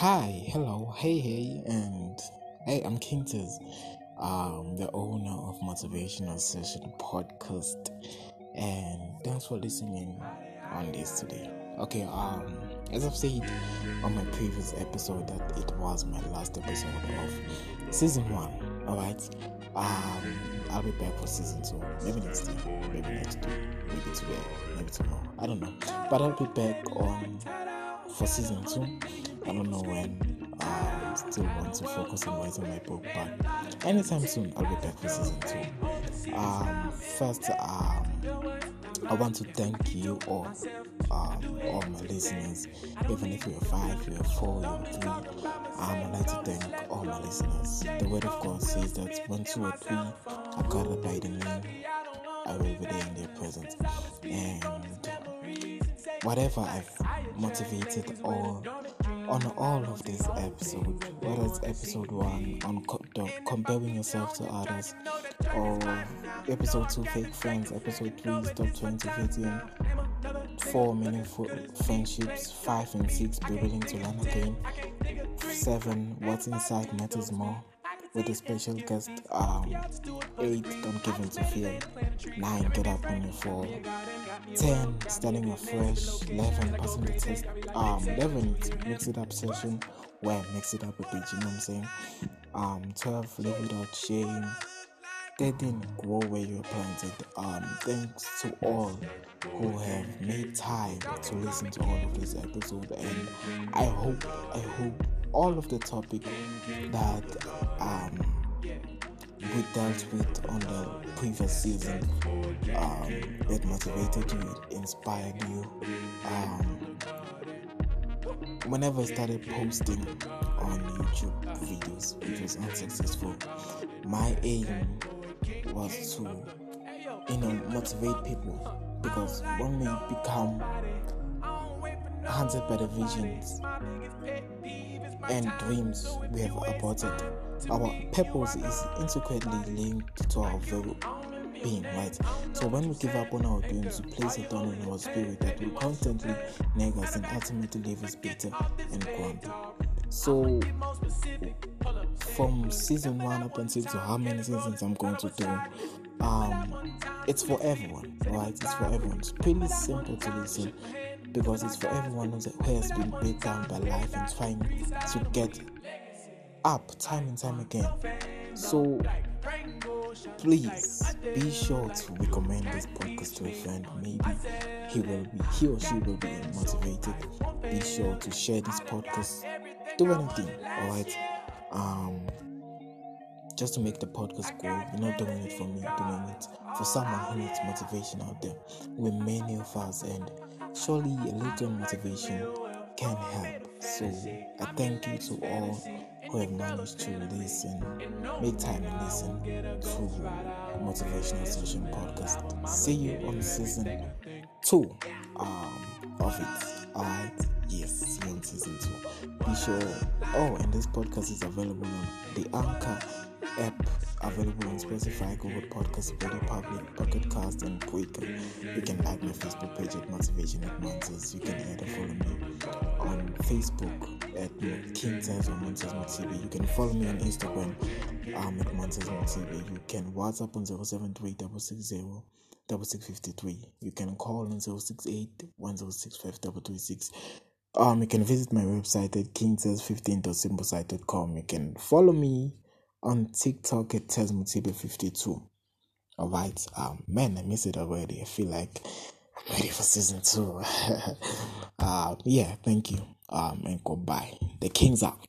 Hi, hello, hey, hey, and hey, I'm Kintas, um, the owner of Motivational Session Podcast, and thanks for listening on this today. Okay, um, as I've said on my previous episode, that it was my last episode of season one. All right, um, I'll be back for season two, maybe next year, maybe next week, maybe today, maybe tomorrow. I don't know, but I'll be back on for season two. I don't know when. I still want to focus on writing my book, but anytime soon I'll be back for season two. Um, first, um, I want to thank you all, um, all my listeners, even if you're five, you're four, you're three. Um, I'd like to thank all my listeners. The Word of God says that when two or three are gathered by the name, I will be there in their presence. And whatever I've motivated all on all of this episode, whether it's episode one on co- comparing yourself to others, or episode two fake friends, episode three stop trying to fit in, four meaningful friendships, five and six be willing to learn again, seven what's inside matters more with a special guest. Um, eight, don't give in to fear. Nine, get up when you fall. Ten, starting afresh. Eleven, passing the test. Um, eleven, mix it up session. Where mix it up a bit, you know what I'm saying? Um, twelve, live without shame. 13 grow where you're planted um thanks to all who have made time to listen to all of this episode and i hope i hope all of the topic that um, we dealt with on the previous season that motivated you, inspired you. Um, whenever I started posting on YouTube videos, which was unsuccessful, my aim was to, you know, motivate people because when we become hunted by the visions and dreams we have aborted. Our purpose is intricately linked to our very being, right? So when we give up on our dreams, we place it on in our spirit that will constantly nag us and ultimately leave us bitter and grumpy. So from season one up until to how many seasons I'm going to do, um, it's for everyone, right? It's for everyone. It's pretty simple to listen because it's for everyone who has been beat down by life and trying to get up time and time again. So please be sure to recommend this podcast to a friend. Maybe he will be he or she will be motivated. Be sure to share this podcast. Do anything, alright? Um just to make the podcast go. You're not doing it for me, doing it for someone who needs motivation out there. With many of us and surely a little motivation can help. So I thank you to all who have managed to listen, make time and listen to Motivational Session Podcast. See you on season two um, of it. Alright, yes, see you on season two. Be sure. Oh, and this podcast is available on the Anchor app available on Spotify, Google Podcasts, Radio Public, Pocket Cast, and Breaker. You can like my Facebook page at Motivation at Monsters. You can either follow me on Facebook at King or Monsters Motivi. You can follow me on Instagram um, at Monsters Motivi. You can WhatsApp on 073 6653. You can call on 068 1065 Um, you can visit my website at kingtest15.simplesite.com. You can follow me on TikTok it says Mutibe52. Alright, um man, I miss it already. I feel like I'm ready for season two. uh yeah, thank you. Um and goodbye. The King's out.